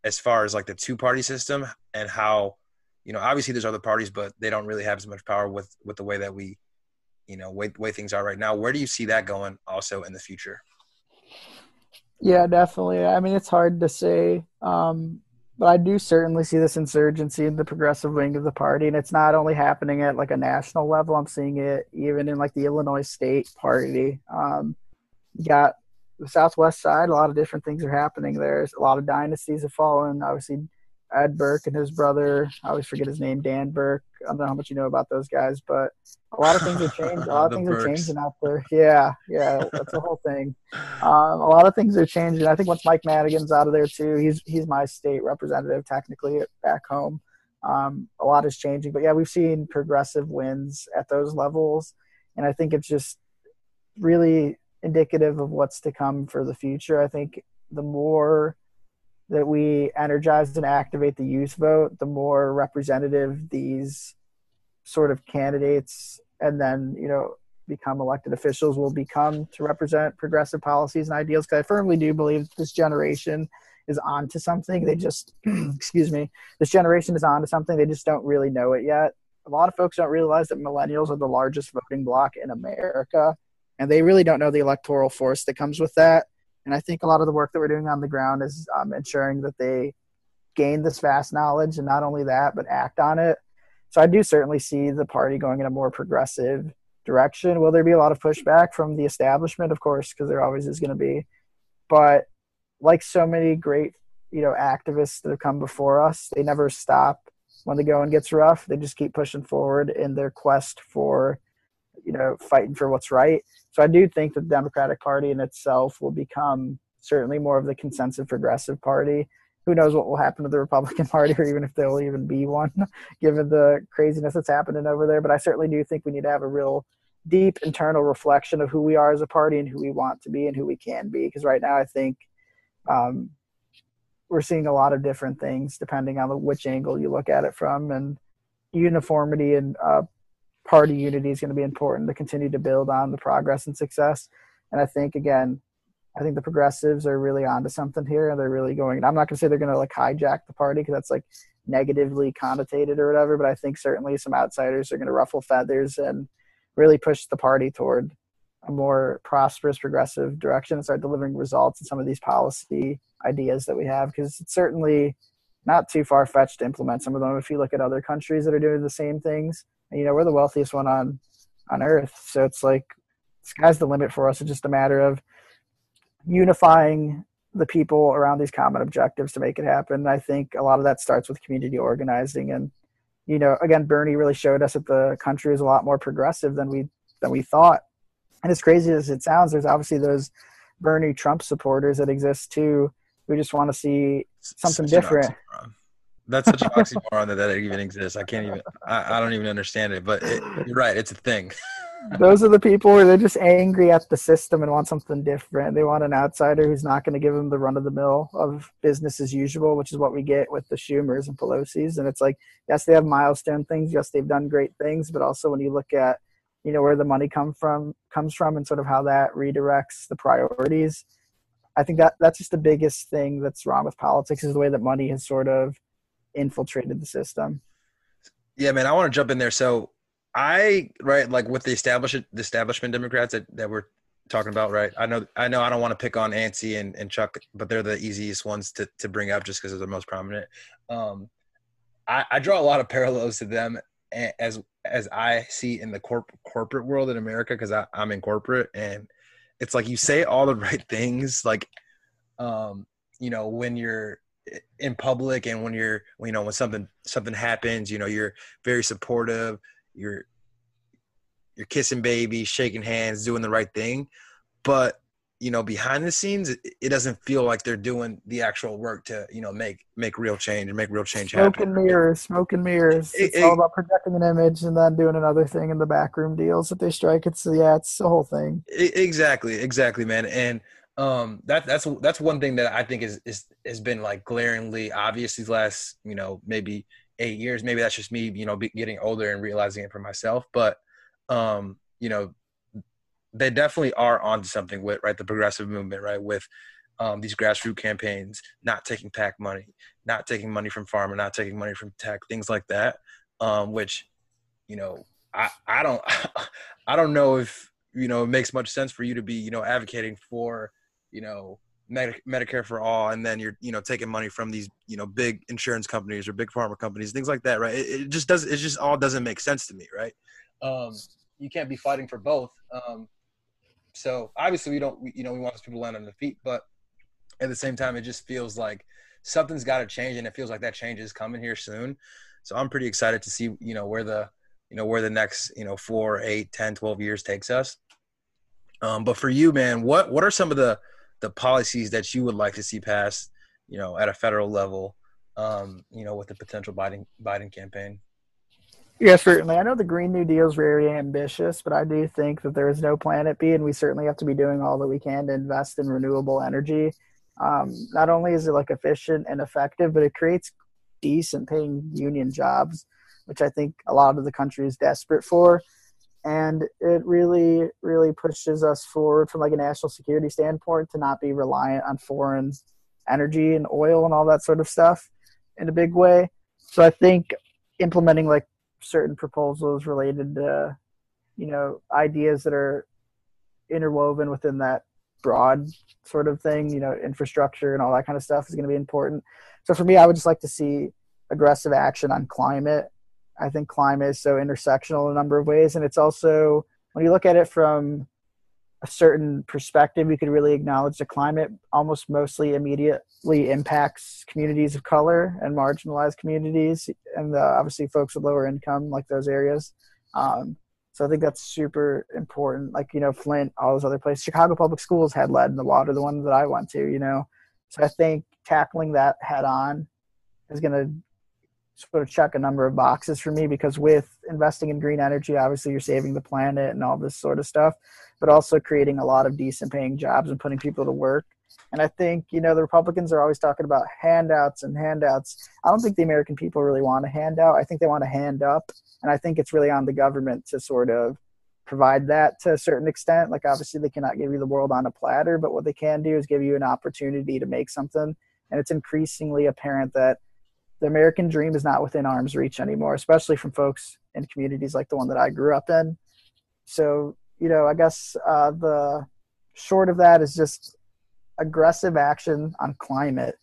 as far as like the two party system and how, you know, obviously there's other parties, but they don't really have as much power with with the way that we, you know, way way things are right now. Where do you see that going also in the future? Yeah, definitely. I mean, it's hard to say. Um, but I do certainly see this insurgency in the progressive wing of the party, and it's not only happening at like a national level. I'm seeing it even in like the Illinois State Party. Um, you got the Southwest side. A lot of different things are happening there. A lot of dynasties have fallen. Obviously, Ed Burke and his brother. I always forget his name, Dan Burke. I don't know how much you know about those guys, but a lot of things are changing. A lot of *laughs* things Burks. are changing out there. Yeah, yeah, that's the whole thing. Um, a lot of things are changing. I think once Mike Madigan's out of there too, he's he's my state representative technically back home. Um, a lot is changing, but yeah, we've seen progressive wins at those levels, and I think it's just really indicative of what's to come for the future. I think the more that we energize and activate the youth vote, the more representative these sort of candidates and then, you know, become elected officials will become to represent progressive policies and ideals. Because I firmly do believe this generation is onto something. They just, *clears throat* excuse me, this generation is onto something. They just don't really know it yet. A lot of folks don't realize that millennials are the largest voting bloc in America, and they really don't know the electoral force that comes with that. And I think a lot of the work that we're doing on the ground is um, ensuring that they gain this vast knowledge and not only that, but act on it. So I do certainly see the party going in a more progressive direction. Will there be a lot of pushback from the establishment? Of course, because there always is going to be. But like so many great, you know, activists that have come before us, they never stop when the going gets rough. They just keep pushing forward in their quest for you know fighting for what's right. So I do think that the Democratic Party in itself will become certainly more of the consensus progressive party. Who knows what will happen to the Republican *laughs* Party, or even if there'll even be one, *laughs* given the craziness that's happening over there. But I certainly do think we need to have a real deep internal reflection of who we are as a party and who we want to be and who we can be. Because right now, I think um, we're seeing a lot of different things depending on the, which angle you look at it from, and uniformity and uh, party unity is going to be important to continue to build on the progress and success. And I think again, I think the progressives are really onto something here, and they're really going. I'm not gonna say they're gonna like hijack the party because that's like negatively connotated or whatever, but I think certainly some outsiders are gonna ruffle feathers and really push the party toward a more prosperous, progressive direction and start delivering results in some of these policy ideas that we have because it's certainly not too far fetched to implement some of them. If you look at other countries that are doing the same things, you know, we're the wealthiest one on on earth, so it's like sky's the limit for us. It's just a matter of unifying the people around these common objectives to make it happen. And I think a lot of that starts with community organizing and you know, again, Bernie really showed us that the country is a lot more progressive than we than we thought. And as crazy as it sounds, there's obviously those Bernie Trump supporters that exist too. We just want to see something Such different. That's such an *laughs* oxymoron that that even exists. I can't even. I, I don't even understand it. But it, you're right. It's a thing. *laughs* those are the people where they're just angry at the system and want something different. They want an outsider who's not going to give them the run of the mill of business as usual, which is what we get with the Schumers and Pelosi's. And it's like, yes, they have milestone things. Yes, they've done great things. But also when you look at, you know, where the money come from comes from and sort of how that redirects the priorities. I think that that's just the biggest thing that's wrong with politics is the way that money has sort of infiltrated the system. Yeah, man. I want to jump in there. So I right like with the establishment the establishment Democrats that, that we're talking about, right? I know I know I don't want to pick on Nancy and, and Chuck, but they're the easiest ones to, to bring up just because they're the most prominent. Um, I, I draw a lot of parallels to them as as I see in the corp, corporate world in America because I'm in corporate and it's like you say all the *laughs* right things like um, you know when you're in public and when you're you know when something something happens you know you're very supportive you're you're kissing babies, shaking hands, doing the right thing, but you know behind the scenes it, doesn't feel like they're doing the actual work to you know make make real change and make real change smoke happen. and mirrors, smoke and mirrors. It- It's it- all about projecting an image and then doing another thing in the backroom deals that they strike. It's yeah, it's the whole thing. Exactly exactly man and um that that's that's one thing that i think is is has been like glaringly obvious these last you know maybe eight years. Maybe that's just me you know getting older and realizing it for myself. But um you know they definitely are onto something with right the progressive movement right with um, these grassroots campaigns not taking pac money not taking money from pharma not taking money from tech things like that. Um which you know i i don't *laughs* i don't know if you know it makes much sense for you to be you know advocating for you know Medi- medicare for all and then you're you know taking money from these you know big insurance companies or big pharma companies things like that right? It, it just does it just all doesn't make sense to me right? Um you can't be fighting for both. Um so obviously we don't we, you know we want people to land on their feet but at the same time it just feels like something's got to change and it feels like that change is coming here soon. So i'm pretty excited to see you know where the you know where the next you know four eight 10 12 years takes us. Um, but for you man what what are some of the the policies that you would like to see passed you know at a federal level um, you know with the potential biden biden campaign Yeah, certainly. I know the Green New Deal is very ambitious, but I do think that there is no planet B, and we certainly have to be doing all that we can to invest in renewable energy. Um, not only is it like efficient and effective, but it creates decent paying union jobs, which I think a lot of the country is desperate for. And it really, really pushes us forward from like a national security standpoint to not be reliant on foreign energy and oil and all that sort of stuff in a big way. So I think implementing like certain proposals related to you know ideas that are interwoven within that broad sort of thing you know infrastructure and all that kind of stuff is going to be important so for me i would just like to see aggressive action on climate i think climate is so intersectional in a number of ways. And it's also when you look at it from a certain perspective you could really acknowledge the climate almost mostly immediately impacts communities of color and marginalized communities and the, obviously folks with lower income like those areas. Um, so i think that's super important. Like you know flint all those other places chicago public schools had lead in the water the one that i went to you know. So i think tackling that head on is going to sort of check a number of boxes for me because with investing in green energy obviously you're saving the planet and all this sort of stuff but also creating a lot of decent paying jobs and putting people to work and i think you know the republicans are always talking about handouts and handouts i don't think the american people really want a handout i think they want a hand up and i think it's really on the government to sort of provide that to a certain extent. Like obviously they cannot give you the world on a platter, but what they can do is give you an opportunity to make something. And it's increasingly apparent that the American dream is not within arm's reach anymore, especially from folks in communities like the one that I grew up in. So, you know, I guess uh, the short of that is just aggressive action on climate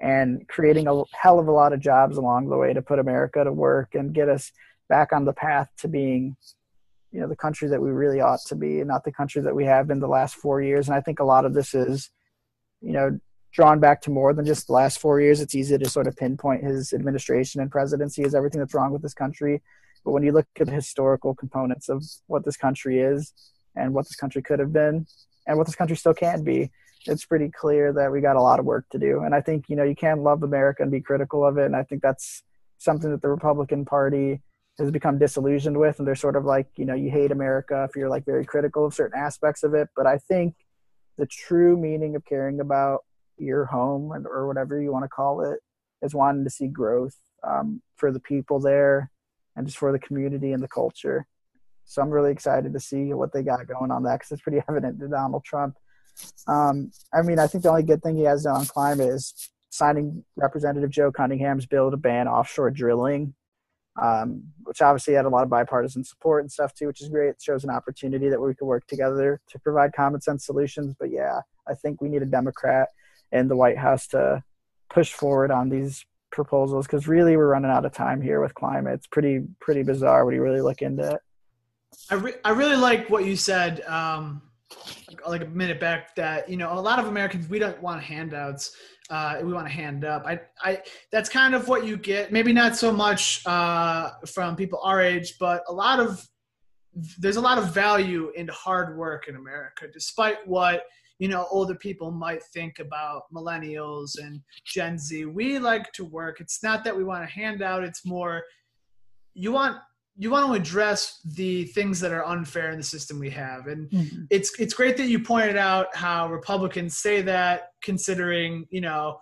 and creating a hell of a lot of jobs along the way to put America to work and get us back on the path to being you know the country that we really ought to be and not the country that we have been the last four years and i think a lot of this is you know drawn back to more than just the last four years it's easy to sort of pinpoint his administration and presidency as everything that's wrong with this country. But when you look at the historical components of what this country is and what this country could have been and what this country still can be it's pretty clear that we got a lot of work to do. And i think you know you can love america and be critical of it. And i think that's something that the republican party has become disillusioned with. And they're sort of like you know you hate america if you're like very critical of certain aspects of it. But i think the true meaning of caring about your home and, or whatever you want to call it is wanting to see growth um, for the people there and just for the community and the culture so i'm really excited to see what they got going on that because it's pretty *laughs* evident to donald trump um, i mean i think the only good thing he has done on climate is signing representative joe cunningham's bill to ban offshore drilling um, which obviously had a lot of bipartisan support and stuff too, which is great. It shows an opportunity that we could work together to provide common sense solutions. But yeah, I think we need a Democrat in the White House to push forward on these proposals because really we're running out of time here with climate. It's pretty pretty bizarre when you really look into it. I, re- I really like what you said um, like a minute back that you know a lot of Americans we don't want handouts uh, we want to hand up. I, I, that's kind of what you get. Maybe not so much uh, from people our age, but a lot of there's a lot of value in hard work in America, despite what you know older people might think about millennials and Gen Z. We like to work. It's not that we want a handout. It's more you want you want to address the things that are unfair in the system we have and mm-hmm. it's it's great that you pointed out how republicans say that considering you know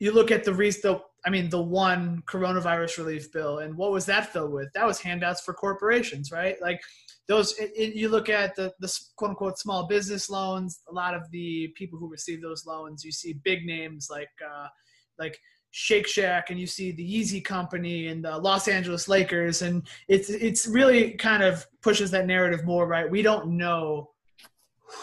you look at the the i mean the one coronavirus relief bill and what was that filled with that was handouts for corporations right like those it, it, you look at the the quote unquote small business loans a lot of the people who receive those loans you see big names like uh like Shake Shack and you see the Yeezy Company and the Los Angeles Lakers, and it's it's really kind of pushes that narrative more right. We don't know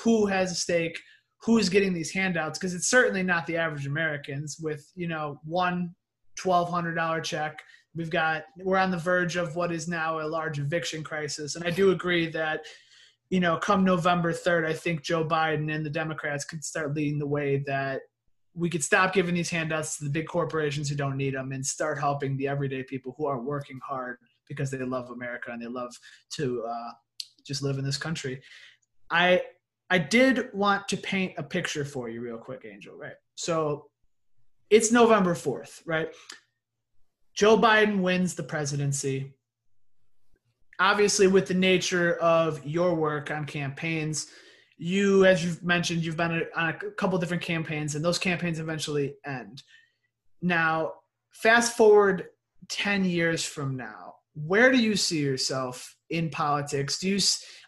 who has a stake, who's getting these handouts, because it's certainly not the average Americans with you know one twelve hundred dollar check. We've got we're on the verge of what is now a large eviction crisis, and I do agree that you know come November third, I think Joe Biden and the Democrats could start leading the way that we could stop giving these handouts to the big corporations who don't need them and start helping the everyday people who are working hard because they love America and they love to uh, just live in this country. I I did want to paint a picture for you real quick, Angel. Right. So it's November fourth, right? Joe Biden wins the presidency. Obviously, with the nature of your work on campaigns, you, as you've mentioned, you've been on a couple different campaigns, and those campaigns eventually end. Now, fast forward 10 years from now, where do you see yourself in politics? Do you,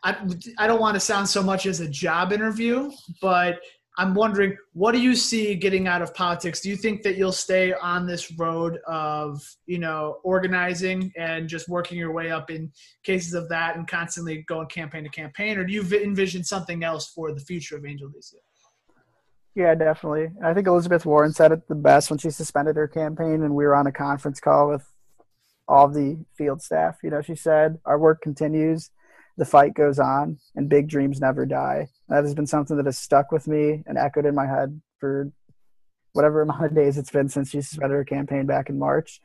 I, I don't want to sound so much as a job interview, but I'm wondering, what do you see getting out of politics? Do you think that you'll stay on this road of, you know, organizing and just working your way up in cases of that and constantly going campaign to campaign, or do you envision something else for the future of Angel Alicea? Yeah, definitely. I think Elizabeth Warren said it the best when she suspended her campaign, and we were on a conference call with all the field staff. You know, she said, "Our work continues." The fight goes on and big dreams never die. That has been something that has stuck with me and echoed in my head for whatever amount of days it's been since she suspended her campaign back in March.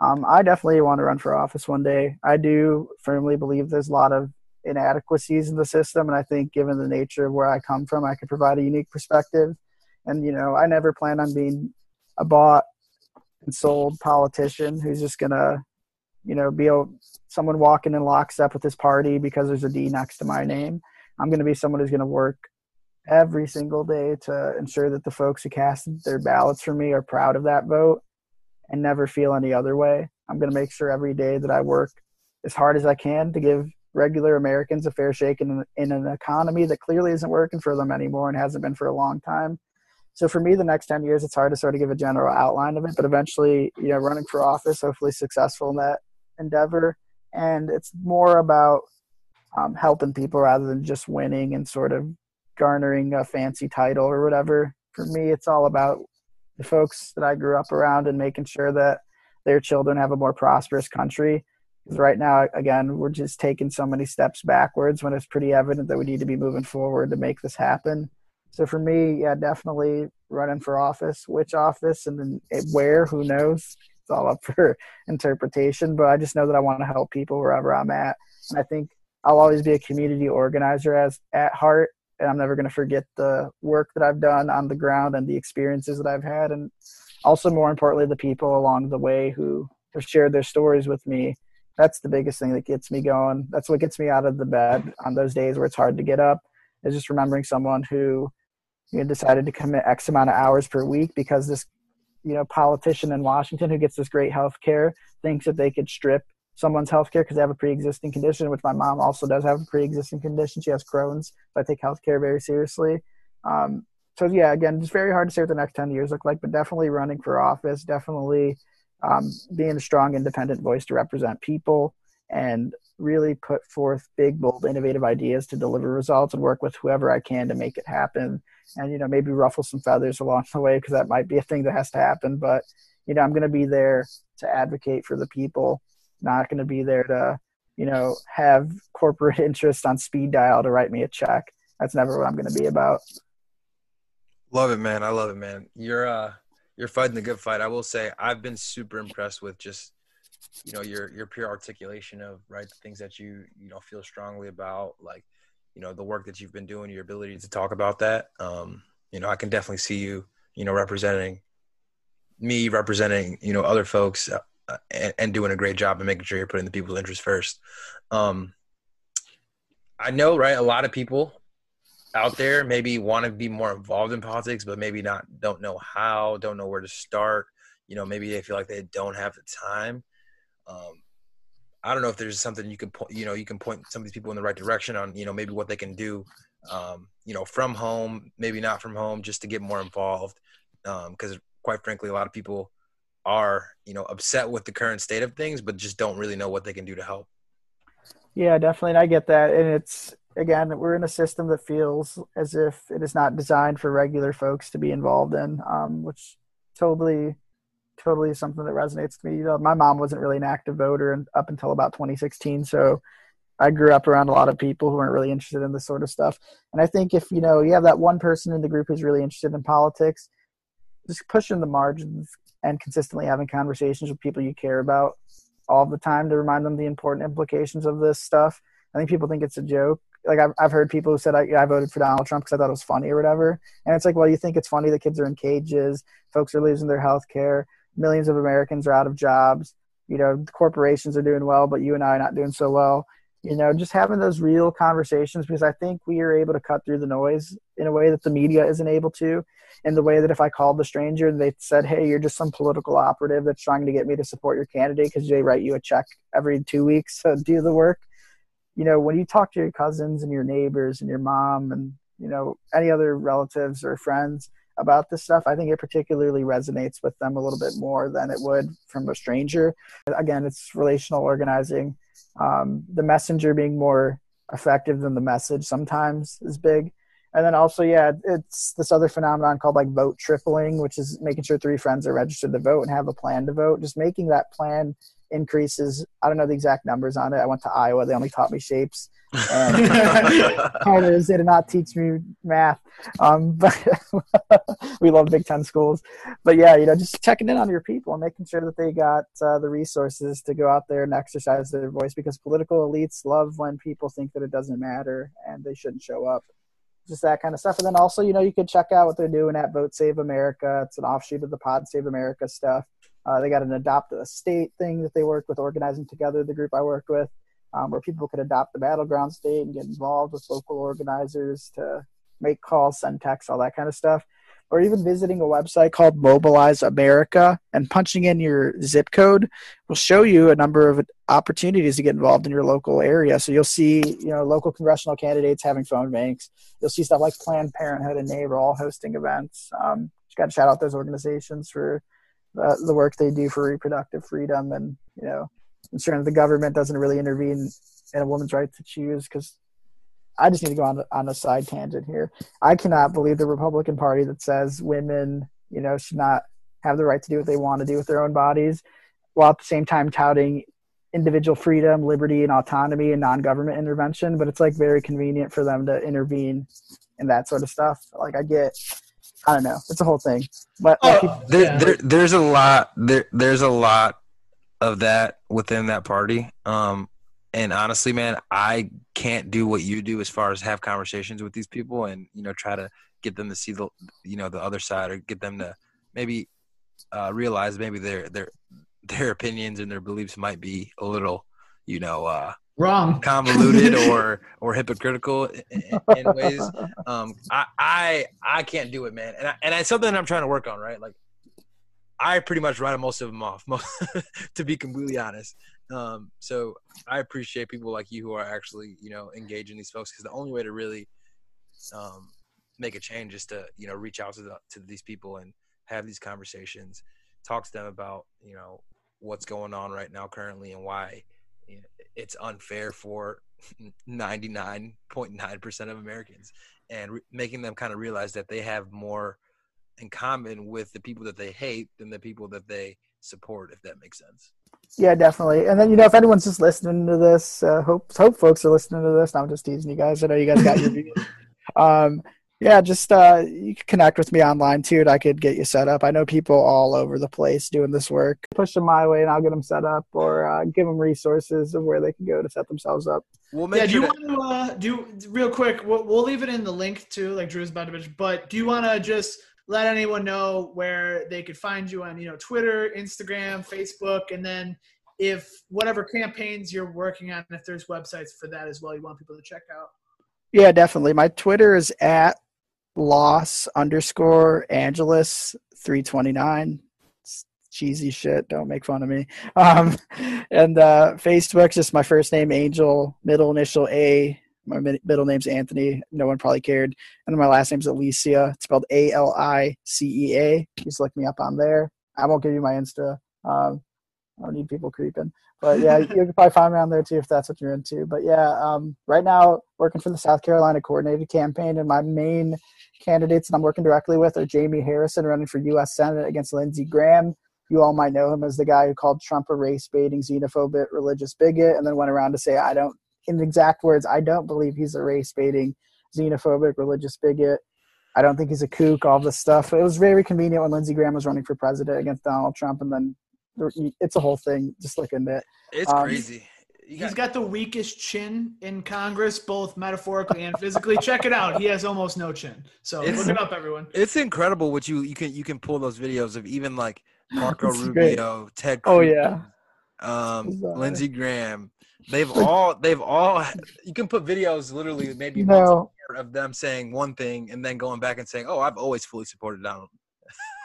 Um, I definitely want to run for office one day. I do firmly believe there's a lot of inadequacies in the system, and I think given the nature of where I come from, I could provide a unique perspective. And you know, I never plan on being a bought and sold politician who's just gonna you know, be a, someone walking in lockstep with this party because there's a D next to my name. I'm going to be someone who's going to work every single day to ensure that the folks who cast their ballots for me are proud of that vote and never feel any other way. I'm going to make sure every day that I work as hard as I can to give regular Americans a fair shake in, in an economy that clearly isn't working for them anymore and hasn't been for a long time. So for me, the next 10 years, it's hard to sort of give a general outline of it, but eventually, you know, running for office, hopefully successful in that endeavor. And it's more about um, helping people rather than just winning and sort of garnering a fancy title or whatever. For me, it's all about the folks that I grew up around and making sure that their children have a more prosperous country. Because right now, again, we're just taking so many steps backwards when it's pretty evident that we need to be moving forward to make this happen. So for me, yeah, definitely running for office. Which office and then where? Who knows? It's all up *laughs* for interpretation. But I just know that I want to help people wherever I'm at, and I think I'll always be a community organizer as at heart and I'm never going to forget the work that I've done on the ground and the experiences that I've had, and also more importantly, the people along the way who have shared their stories with me. That's the biggest thing that gets me going. That's what gets me out of the bed on those days where it's hard to get up. Is just remembering someone who you know, decided to commit X amount of hours per week because this you know politician in Washington who gets this great health care thinks that they could strip someone's healthcare because they have a pre-existing condition, which my mom also does have a pre-existing condition. She has Crohn's, so I take healthcare very seriously. Um, so yeah, again, it's very hard to say what the next ten years look like, but definitely running for office, definitely um, being a strong, independent voice to represent people, and really put forth big, bold, innovative ideas to deliver results, and work with whoever I can to make it happen. And you know, maybe ruffle some feathers along the way because that might be a thing that has to happen. But you know, I'm going to be there to advocate for the people not going to be there to, you know, have corporate *laughs* interest on speed dial to write me a check. That's never what I'm going to be about. Love it, man. I love it, man. You're uh you're fighting the good fight. I will say I've been super impressed with just you know your your pure articulation of right the things that you you know feel strongly about like you know the work that you've been doing your ability to talk about that um you know i can definitely see you you know representing me representing you know other folks and, and, doing a great job and making sure you're putting the people's interest first. Um, I know, right? A lot of people out there maybe want to be more involved in politics, but maybe not, don't know how, don't know where to start. You know, maybe they feel like they don't have the time. Um, I don't know if there's something you can point, you know, you can point some of these people in the right direction on, you know, maybe what they can do, um, you know, from home, maybe not from home, just to get more involved. Because um, quite frankly, a lot of people are you know upset with the current state of things but just don't really know what they can do to help yeah definitely and i get that and it's again we're in a system that feels as if it is not designed for regular folks to be involved in um, which totally totally something that resonates to me you know my mom wasn't really an active voter and up until about 2016 so I grew up around a lot of people who weren't really interested in this sort of stuff. And I think if you know you have that one person in the group who's really interested in politics, just pushing the margins and consistently having conversations with people you care about all the time to remind them the important implications of this stuff. I think people think it's a joke. Like I've, I've heard people who said I, I voted for Donald Trump because I thought it was funny or whatever. And it's like, well, you think it's funny that kids are in cages, folks are losing their health care, millions of Americans are out of jobs. You know, corporations are doing well, but you and I are not doing so well you know just having those real conversations because i think we are able to cut through the noise in a way that the media isn't able to in the way that if i called the stranger and they said hey you're just some political operative that's trying to get me to support your candidate because they write you a check every two weeks to do the work you know when you talk to your cousins and your neighbors and your mom and you know any other relatives or friends about this stuff, I think it particularly resonates with them a little bit more than it would from a stranger. Again, it's relational organizing. Um, the messenger being more effective than the message sometimes is big. And then also, yeah, it's this other phenomenon called like vote tripling, which is making sure three friends are registered to vote and have a plan to vote. Just making that plan increases. I don't know the exact numbers on it. I went to Iowa; they only taught me shapes. *laughs* And they did not teach me math. Um, *laughs* but we love Big Ten schools. But yeah, you know, just checking in on your people and making sure that they got uh, the resources to go out there and exercise their voice because political elites love when people think that it doesn't matter and they shouldn't show up just that kind of stuff. And then also, you know, you could check out what they're doing at Vote Save America. It's an offshoot of the Pod Save America stuff. Uh, they got an adopt a state thing that they work with organizing together, the group I work with, um, where people could adopt the battleground state and get involved with local organizers to make calls, send texts, all that kind of stuff. or even visiting a website called Mobilize America and punching in your zip code will show you a number of opportunities to get involved in your local area. So you'll see, you know, local congressional candidates having phone banks. You'll see stuff like Planned Parenthood and NARAL all hosting events. Um, just got to shout out those organizations for uh, the work they do for reproductive freedom and, you know, ensuring that the government doesn't really intervene in a woman's right to choose because I just need to go on on a side tangent here. I cannot believe the Republican Party that says women, you know, should not have the right to do what they want to do with their own bodies, while at the same time touting individual freedom, liberty, and autonomy and non-government intervention. But it's like very convenient for them to intervene in that sort of stuff. Like I get, I don't know, it's a whole thing. But oh, people, there, yeah. there, there's a lot there. There's a lot of that within that party. Um, and honestly, man, I can't do what you do as far as have conversations with these people and you know try to get them to see the you know the other side or get them to maybe uh, realize maybe their their their opinions and their beliefs might be a little you know uh, wrong. *laughs* convoluted or or hypocritical in, in ways. Um I, I i can't do it man. And I, and it's something i'm trying to work on right? Like i pretty much write most of them off *laughs* to be completely honest. Um, so I appreciate people like you who are actually, you know, engaging these folks because the only way to really um, make a change is to, you know, reach out to the, to these people and have these conversations, talk to them about, you know, what's going on right now currently and why it's unfair for *laughs* 99.9% of Americans and re- making them kind of realize that they have more in common with the people that they hate than the people that they support, if that makes sense. Yeah, definitely. And then you know, if anyone's just listening to this, uh, hope hope folks are listening to this. I'm just teasing you guys. I know you guys got your *laughs* views. Um, yeah, just uh, you can connect with me online too, and I could get you set up. I know people all over the place doing this work. Push them my way, and I'll get them set up, or uh, give them resources of where they can go to set themselves up. We'll yeah, do you want to uh, do real quick? We'll, we'll leave it in the link too, like Drew's about to mention. But do you want to just let anyone know where they could find you on you know Twitter, Instagram, Facebook, and then if whatever campaigns you're working on, if there's websites for that as well, you want people to check out. Yeah, definitely. My Twitter is at loss underscore three twenty nine. Cheesy shit. Don't make fun of me. Um, *laughs* and uh, Facebook, just my first name Angel, middle initial A, my middle name's Anthony. No one probably cared. And my last name's Alicea. It's spelled A L I C E A. Just look me up on there. I won't give you my Insta. Um, I don't need people creeping. But yeah, you can probably find me on there too if that's what you're into. But yeah, um, right now working for the South Carolina coordinated campaign, and my main candidates that I'm working directly with are Jamie Harrison running for U.S. Senate against Lindsey Graham. You all might know him as the guy who called Trump a race baiting, xenophobic, religious bigot, and then went around to say, I don't in exact words, I don't believe he's a race baiting, xenophobic, religious bigot. I don't think he's a kook, all this stuff. It was very convenient when Lindsey Graham was running for president against Donald Trump, and then it's a whole thing. Just look into it. It's um, crazy. He's got the weakest chin in Congress, both metaphorically and physically. Check it out. He has almost no chin. So it's, look it up, everyone. It's incredible what you you can you can pull those videos of even like Marco *laughs* Rubio, great. Ted. Cruz, oh yeah. Um, Lindsey Graham, They've *laughs* all they've all you can put videos literally maybe no. of them saying one thing and then going back and saying, "Oh, I've always fully supported Donald."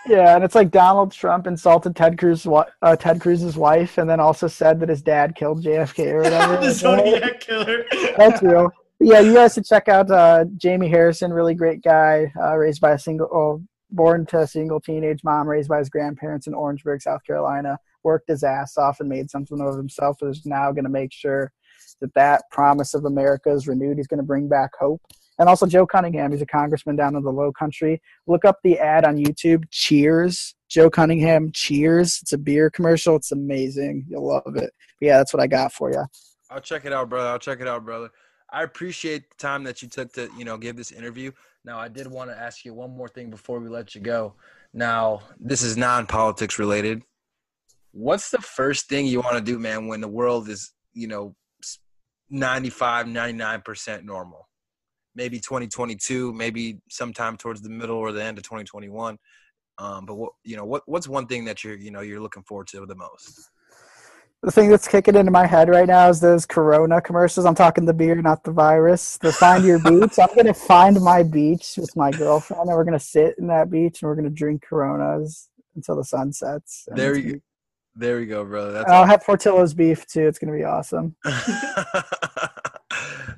Yeah, and it's like Donald Trump insulted Ted Cruz, uh, Ted Cruz's wife, and then also said that his dad killed JFK or *laughs* whatever. the Zodiac killer. That's real. *laughs* Yeah, you guys should check out uh, Jamie Harrison. Really great guy, uh, raised by a single, oh, born to a single teenage mom, raised by his grandparents in Orangeburg, South Carolina worked his ass off and made something of himself is now going to make sure that that promise of America is renewed. He's going to bring back hope. And also Joe Cunningham, he's a congressman down in the low country. Look up the ad on YouTube, Cheers. Joe Cunningham, Cheers. It's a beer commercial. It's amazing. You'll love it. But yeah, that's what I got for you. I'll check it out, brother. I'll check it out, brother. I appreciate the time that you took to, you know, give this interview. Now, I did want to ask you one more thing before we let you go. Now, this is non-politics related, what's the first thing you want to do, man, when the world is, you know, 95, 99% normal? Maybe 2022, maybe sometime towards the middle or the end of 2021. Um, but what you know, what what's one thing that you're you know you're looking forward to the most? The thing that's kicking into my head right now is those Corona commercials. I'm talking the beer, not the virus. The find your beach. I'm gonna find my beach with my girlfriend, and we're gonna sit in that beach and we're gonna drink Coronas until the sun sets. There you, there we go, brother. That's I'll have Portillo's beef too. It's gonna be awesome. *laughs* *laughs*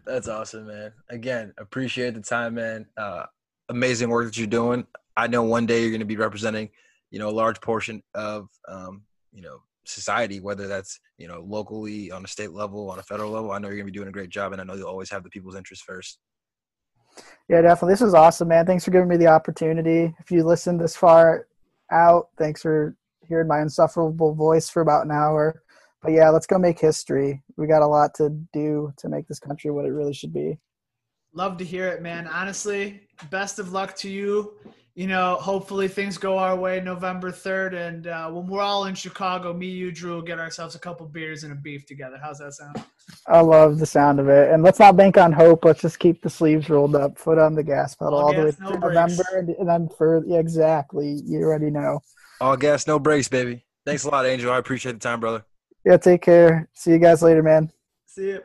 That's awesome, man. Again, appreciate the time, man. Uh, amazing work that you're doing. I know one day you're going to be representing, you know, a large portion of, um, you know, society, whether that's, you know, locally on a state level, on a federal level. I know you're going to be doing a great job, and I know you'll always have the people's interest first. Yeah, definitely. This was awesome, man. Thanks for giving me the opportunity. If you listened this far out, thanks for hearing my insufferable voice for about an hour. But yeah, let's go make history. We got a lot to do to make this country what it really should be. Love to hear it, man. Honestly, best of luck to you. You know, hopefully things go our way November 3rd. And uh, when we're all in Chicago, me, you, Drew, will get ourselves a couple beers and a beef together. How's that sound? I love the sound of it. And let's not bank on hope. Let's just keep the sleeves rolled up, foot on the gas pedal All all, the way gas, no through. November. And, and then for, yeah, exactly. You already know. All gas, no brakes, baby. Thanks a lot, Angel. I appreciate the time, brother. Yeah, take care. See you guys later, man. See you.